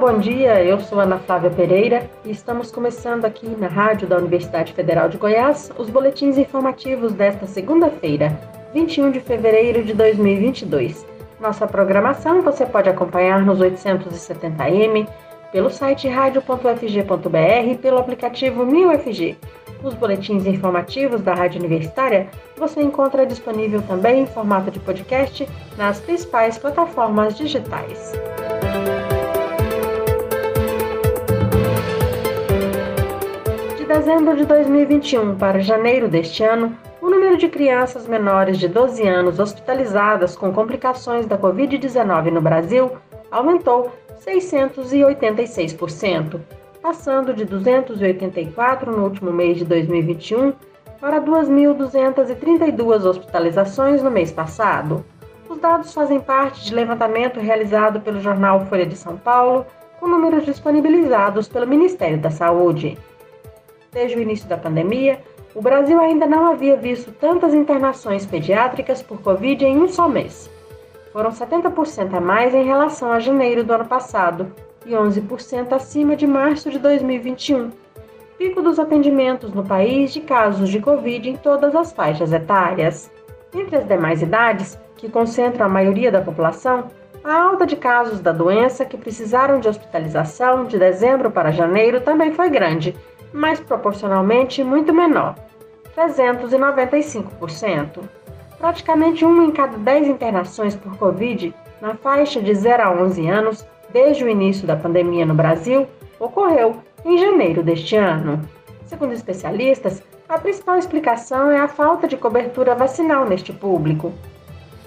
bom dia. Eu sou Ana Flávia Pereira e estamos começando aqui na rádio da Universidade Federal de Goiás os boletins informativos desta segunda-feira, 21 de fevereiro de 2022. Nossa programação você pode acompanhar nos 870m, pelo site radio.fg.br e pelo aplicativo 1000FG. Os boletins informativos da Rádio Universitária você encontra disponível também em formato de podcast nas principais plataformas digitais. Dezembro de 2021 para janeiro deste ano, o número de crianças menores de 12 anos hospitalizadas com complicações da Covid-19 no Brasil aumentou 686%, passando de 284 no último mês de 2021 para 2.232 hospitalizações no mês passado. Os dados fazem parte de levantamento realizado pelo jornal Folha de São Paulo, com números disponibilizados pelo Ministério da Saúde. Desde o início da pandemia, o Brasil ainda não havia visto tantas internações pediátricas por Covid em um só mês. Foram 70% a mais em relação a janeiro do ano passado e 11% acima de março de 2021. Pico dos atendimentos no país de casos de Covid em todas as faixas etárias. Entre as demais idades, que concentram a maioria da população, a alta de casos da doença que precisaram de hospitalização de dezembro para janeiro também foi grande, mas proporcionalmente muito menor, 395%. Praticamente uma em cada 10 internações por Covid na faixa de 0 a 11 anos, desde o início da pandemia no Brasil, ocorreu em janeiro deste ano. Segundo especialistas, a principal explicação é a falta de cobertura vacinal neste público.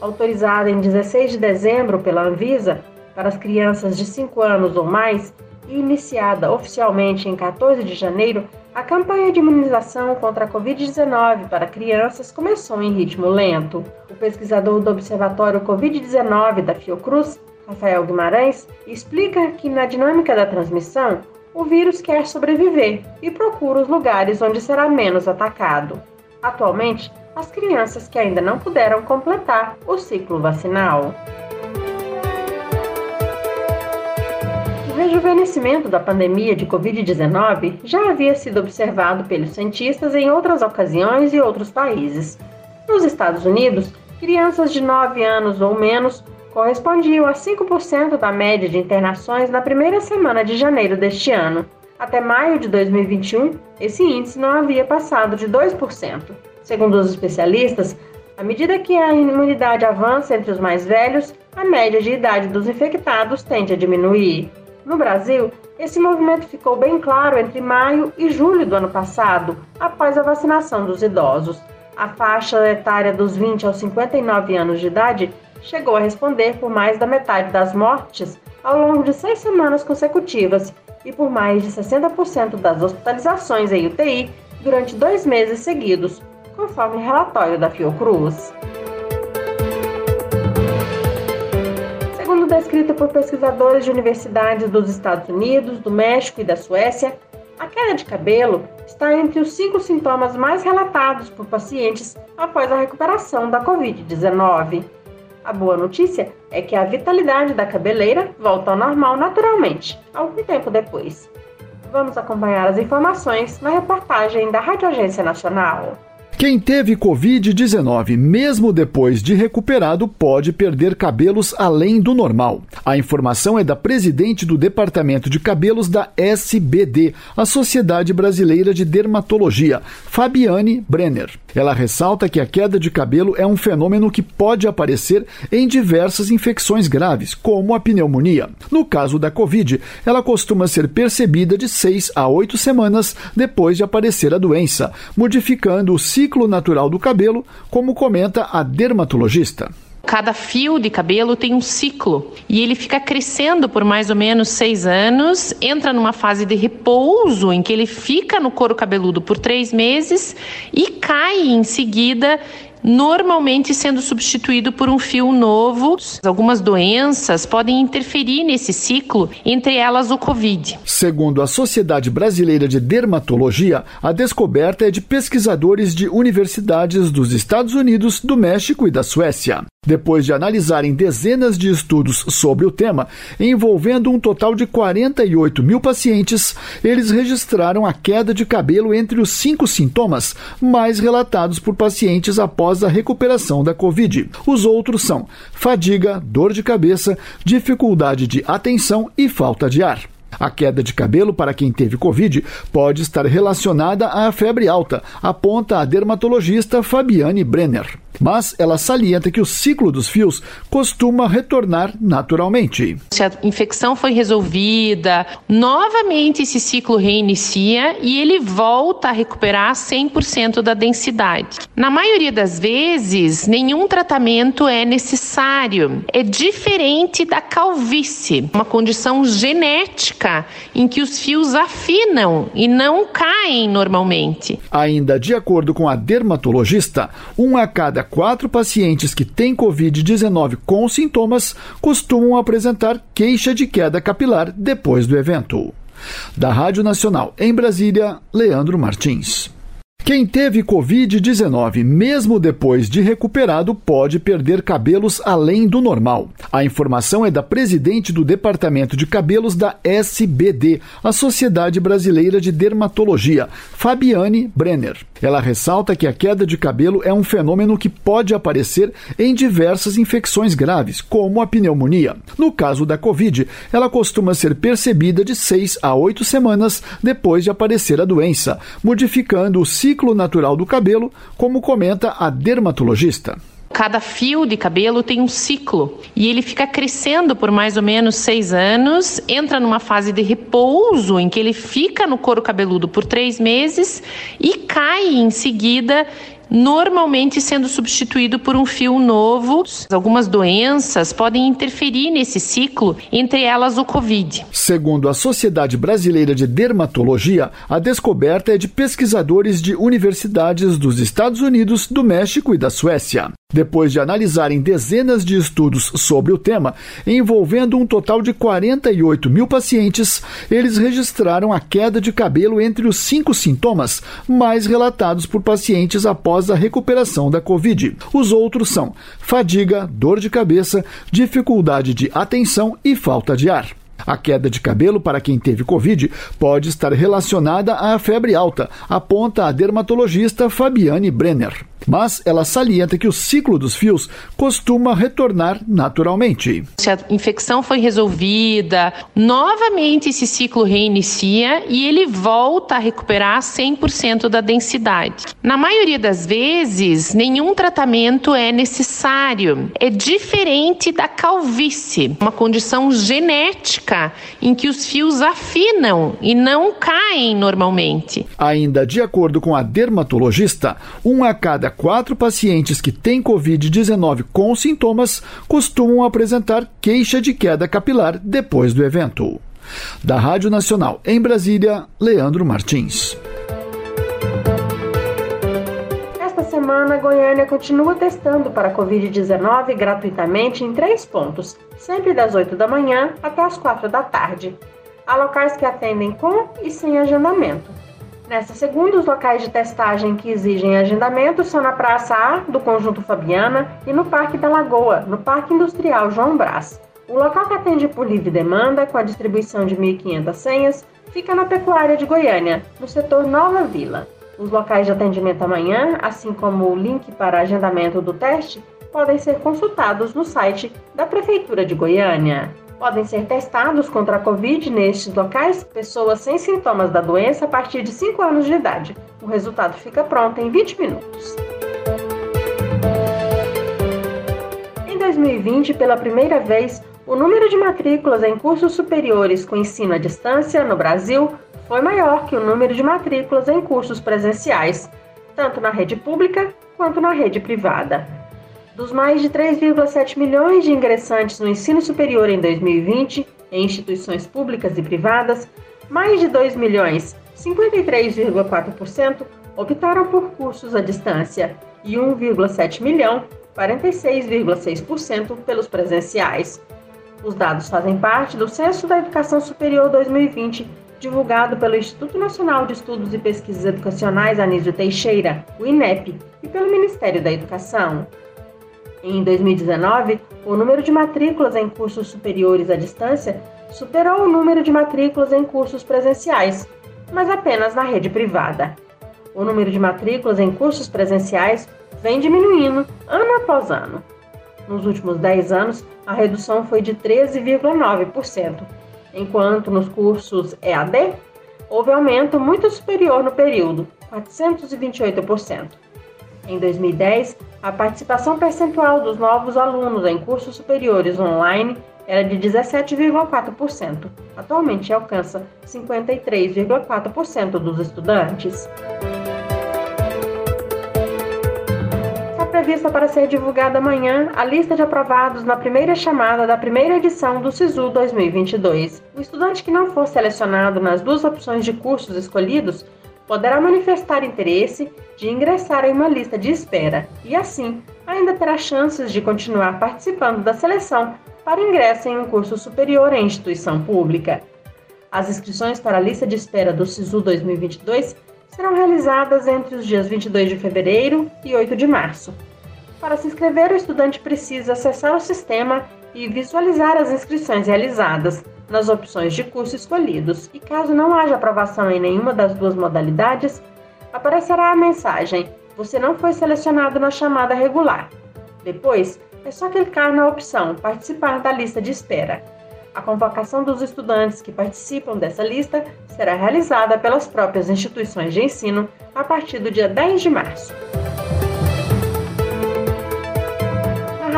Autorizada em 16 de dezembro pela Anvisa para as crianças de 5 anos ou mais iniciada oficialmente em 14 de janeiro, a campanha de imunização contra a Covid-19 para crianças começou em ritmo lento. O pesquisador do Observatório Covid-19 da Fiocruz, Rafael Guimarães, explica que na dinâmica da transmissão, o vírus quer sobreviver e procura os lugares onde será menos atacado. Atualmente, as crianças que ainda não puderam completar o ciclo vacinal. Rejuvenescimento da pandemia de Covid-19 já havia sido observado pelos cientistas em outras ocasiões e outros países. Nos Estados Unidos, crianças de 9 anos ou menos correspondiam a 5% da média de internações na primeira semana de janeiro deste ano. Até maio de 2021, esse índice não havia passado de 2%. Segundo os especialistas, à medida que a imunidade avança entre os mais velhos, a média de idade dos infectados tende a diminuir. No Brasil, esse movimento ficou bem claro entre maio e julho do ano passado, após a vacinação dos idosos. A faixa etária dos 20 aos 59 anos de idade chegou a responder por mais da metade das mortes ao longo de seis semanas consecutivas e por mais de 60% das hospitalizações em UTI durante dois meses seguidos, conforme relatório da Fiocruz. Descrita por pesquisadores de universidades dos Estados Unidos, do México e da Suécia, a queda de cabelo está entre os cinco sintomas mais relatados por pacientes após a recuperação da Covid-19. A boa notícia é que a vitalidade da cabeleira volta ao normal naturalmente, algum tempo depois. Vamos acompanhar as informações na reportagem da Rádio Agência Nacional. Quem teve Covid-19, mesmo depois de recuperado, pode perder cabelos além do normal. A informação é da presidente do Departamento de Cabelos da SBD, a Sociedade Brasileira de Dermatologia, Fabiane Brenner. Ela ressalta que a queda de cabelo é um fenômeno que pode aparecer em diversas infecções graves, como a pneumonia. No caso da Covid, ela costuma ser percebida de 6 a 8 semanas depois de aparecer a doença, modificando o ciclo ciclo natural do cabelo, como comenta a dermatologista. Cada fio de cabelo tem um ciclo e ele fica crescendo por mais ou menos seis anos, entra numa fase de repouso em que ele fica no couro cabeludo por três meses e cai em seguida normalmente sendo substituído por um fio novo. Algumas doenças podem interferir nesse ciclo, entre elas o Covid. Segundo a Sociedade Brasileira de Dermatologia, a descoberta é de pesquisadores de universidades dos Estados Unidos, do México e da Suécia. Depois de analisarem dezenas de estudos sobre o tema, envolvendo um total de 48 mil pacientes, eles registraram a queda de cabelo entre os cinco sintomas mais relatados por pacientes após a recuperação da Covid. Os outros são fadiga, dor de cabeça, dificuldade de atenção e falta de ar. A queda de cabelo para quem teve Covid pode estar relacionada à febre alta, aponta a dermatologista Fabiane Brenner mas ela salienta que o ciclo dos fios costuma retornar naturalmente. Se a infecção foi resolvida, novamente esse ciclo reinicia e ele volta a recuperar 100% da densidade. Na maioria das vezes, nenhum tratamento é necessário. É diferente da calvície, uma condição genética em que os fios afinam e não caem normalmente. Ainda de acordo com a dermatologista, um a cada quatro pacientes que têm Covid-19 com sintomas costumam apresentar queixa de queda capilar depois do evento. Da Rádio Nacional em Brasília, Leandro Martins. Quem teve Covid-19, mesmo depois de recuperado, pode perder cabelos além do normal. A informação é da presidente do Departamento de Cabelos da SBD, a Sociedade Brasileira de Dermatologia, Fabiane Brenner. Ela ressalta que a queda de cabelo é um fenômeno que pode aparecer em diversas infecções graves, como a pneumonia. No caso da Covid, ela costuma ser percebida de 6 a 8 semanas depois de aparecer a doença, modificando o ciclo ciclo natural do cabelo, como comenta a dermatologista. Cada fio de cabelo tem um ciclo e ele fica crescendo por mais ou menos seis anos, entra numa fase de repouso em que ele fica no couro cabeludo por três meses e cai em seguida normalmente sendo substituído por um fio novo. Algumas doenças podem interferir nesse ciclo, entre elas o Covid. Segundo a Sociedade Brasileira de Dermatologia, a descoberta é de pesquisadores de universidades dos Estados Unidos, do México e da Suécia. Depois de analisarem dezenas de estudos sobre o tema, envolvendo um total de 48 mil pacientes, eles registraram a queda de cabelo entre os cinco sintomas mais relatados por pacientes após a recuperação da Covid. Os outros são fadiga, dor de cabeça, dificuldade de atenção e falta de ar. A queda de cabelo para quem teve Covid pode estar relacionada à febre alta, aponta a dermatologista Fabiane Brenner mas ela salienta que o ciclo dos fios costuma retornar naturalmente. Se a infecção foi resolvida, novamente esse ciclo reinicia e ele volta a recuperar 100% da densidade. Na maioria das vezes, nenhum tratamento é necessário. É diferente da calvície, uma condição genética em que os fios afinam e não caem normalmente. Ainda de acordo com a dermatologista, um a cada quatro pacientes que têm Covid-19 com sintomas costumam apresentar queixa de queda capilar depois do evento. Da Rádio Nacional em Brasília, Leandro Martins. Semana, Goiânia continua testando para Covid-19 gratuitamente em três pontos, sempre das 8 da manhã até as 4 da tarde. Há locais que atendem com e sem agendamento. Nesta segunda, os locais de testagem que exigem agendamento são na Praça A do Conjunto Fabiana e no Parque da Lagoa, no Parque Industrial João Brás. O local que atende por livre demanda, com a distribuição de 1.500 senhas, fica na Pecuária de Goiânia, no setor Nova Vila. Os locais de atendimento amanhã, assim como o link para agendamento do teste, podem ser consultados no site da Prefeitura de Goiânia. Podem ser testados contra a Covid nestes locais pessoas sem sintomas da doença a partir de 5 anos de idade. O resultado fica pronto em 20 minutos. Em 2020, pela primeira vez, o número de matrículas em cursos superiores com ensino à distância no Brasil foi maior que o número de matrículas em cursos presenciais, tanto na rede pública quanto na rede privada. Dos mais de 3,7 milhões de ingressantes no ensino superior em 2020, em instituições públicas e privadas, mais de 2 milhões, 53,4%, optaram por cursos à distância e 1,7 milhão, 46,6% pelos presenciais. Os dados fazem parte do Censo da Educação Superior 2020, divulgado pelo Instituto Nacional de Estudos e Pesquisas Educacionais Anísio Teixeira, o INEP, e pelo Ministério da Educação. Em 2019, o número de matrículas em cursos superiores à distância superou o número de matrículas em cursos presenciais, mas apenas na rede privada. O número de matrículas em cursos presenciais vem diminuindo ano após ano. Nos últimos 10 anos, a redução foi de 13,9%, enquanto nos cursos EAD houve aumento muito superior no período, 428%. Em 2010, a participação percentual dos novos alunos em cursos superiores online era de 17,4%. Atualmente alcança 53,4% dos estudantes. Prevista para ser divulgada amanhã a lista de aprovados na primeira chamada da primeira edição do SISU 2022. O estudante que não for selecionado nas duas opções de cursos escolhidos poderá manifestar interesse de ingressar em uma lista de espera e, assim, ainda terá chances de continuar participando da seleção para ingresso em um curso superior em instituição pública. As inscrições para a lista de espera do SISU 2022 serão realizadas entre os dias 22 de fevereiro e 8 de março. Para se inscrever, o estudante precisa acessar o sistema e visualizar as inscrições realizadas nas opções de curso escolhidos, e caso não haja aprovação em nenhuma das duas modalidades, aparecerá a mensagem: Você não foi selecionado na chamada regular. Depois, é só clicar na opção Participar da lista de espera. A convocação dos estudantes que participam dessa lista será realizada pelas próprias instituições de ensino a partir do dia 10 de março.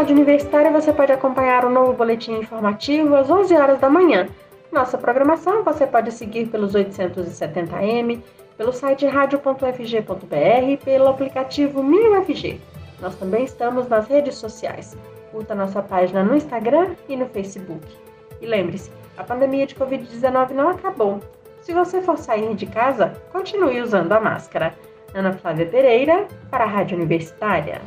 Rádio Universitária você pode acompanhar o novo boletim informativo às 11 horas da manhã. Nossa programação você pode seguir pelos 870m, pelo site radio.fg.br e pelo aplicativo MinUFG. Nós também estamos nas redes sociais. Curta nossa página no Instagram e no Facebook. E lembre-se, a pandemia de Covid-19 não acabou. Se você for sair de casa, continue usando a máscara. Ana Flávia Pereira, para a Rádio Universitária.